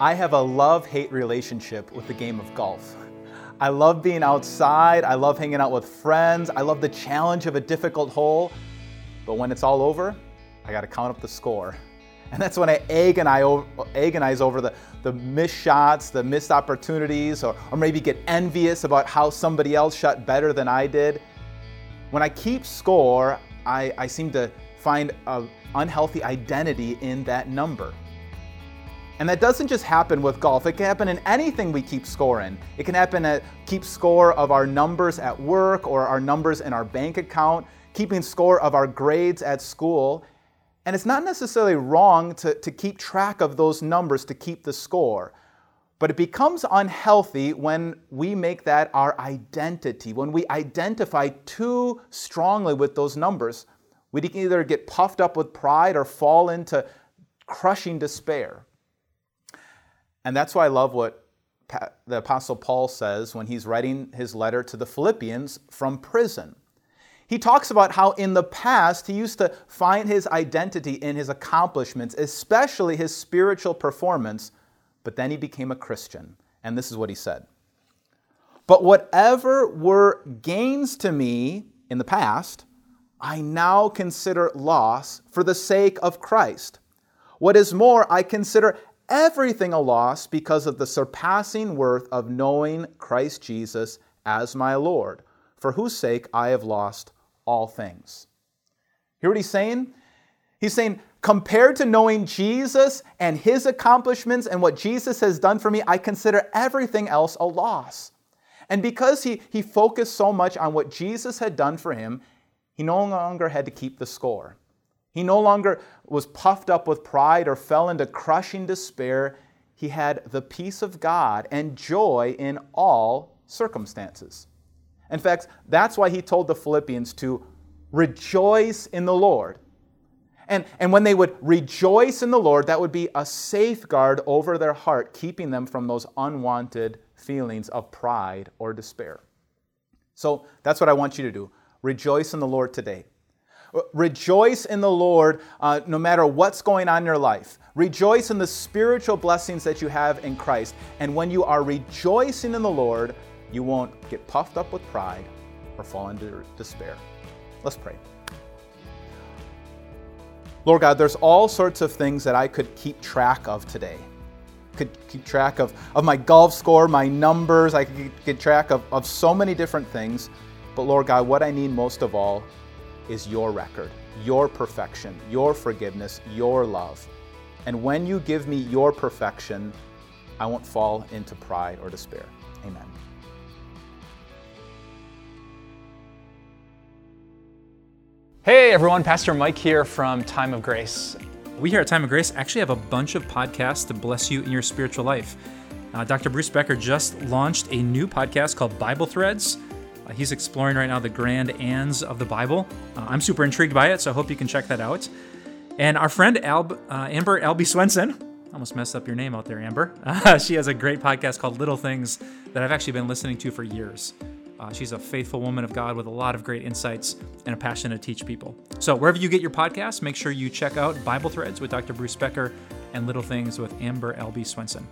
I have a love hate relationship with the game of golf. I love being outside, I love hanging out with friends, I love the challenge of a difficult hole. But when it's all over, I got to count up the score. And that's when I agonize, agonize over the, the missed shots, the missed opportunities, or, or maybe get envious about how somebody else shot better than I did. When I keep score, I, I seem to find an unhealthy identity in that number. And that doesn't just happen with golf. It can happen in anything we keep score in. It can happen at keep score of our numbers at work or our numbers in our bank account, keeping score of our grades at school. And it's not necessarily wrong to, to keep track of those numbers to keep the score. But it becomes unhealthy when we make that our identity, when we identify too strongly with those numbers. We can either get puffed up with pride or fall into crushing despair. And that's why I love what the Apostle Paul says when he's writing his letter to the Philippians from prison. He talks about how in the past he used to find his identity in his accomplishments, especially his spiritual performance, but then he became a Christian. And this is what he said But whatever were gains to me in the past, I now consider loss for the sake of Christ. What is more, I consider everything a loss because of the surpassing worth of knowing Christ Jesus as my Lord, for whose sake I have lost all things. Hear what he's saying? He's saying, compared to knowing Jesus and his accomplishments and what Jesus has done for me, I consider everything else a loss. And because he, he focused so much on what Jesus had done for him, he no longer had to keep the score. He no longer was puffed up with pride or fell into crushing despair. He had the peace of God and joy in all circumstances. In fact, that's why he told the Philippians to rejoice in the Lord. And, and when they would rejoice in the Lord, that would be a safeguard over their heart, keeping them from those unwanted feelings of pride or despair. So that's what I want you to do. Rejoice in the Lord today. Rejoice in the Lord uh, no matter what's going on in your life. Rejoice in the spiritual blessings that you have in Christ. And when you are rejoicing in the Lord, you won't get puffed up with pride or fall into despair. Let's pray. Lord God, there's all sorts of things that I could keep track of today. Could keep track of, of my golf score, my numbers, I could keep track of, of so many different things. But Lord God, what I need most of all is your record, your perfection, your forgiveness, your love. And when you give me your perfection, I won't fall into pride or despair. Amen. Hey everyone, Pastor Mike here from Time of Grace. We here at Time of Grace actually have a bunch of podcasts to bless you in your spiritual life. Uh, Dr. Bruce Becker just launched a new podcast called Bible Threads. He's exploring right now the grand ands of the Bible. Uh, I'm super intrigued by it, so I hope you can check that out. And our friend Alb, uh, Amber Albee Swenson, almost messed up your name out there, Amber. she has a great podcast called Little Things that I've actually been listening to for years. Uh, she's a faithful woman of God with a lot of great insights and a passion to teach people. So, wherever you get your podcasts, make sure you check out Bible Threads with Dr. Bruce Becker and Little Things with Amber Albee Swenson.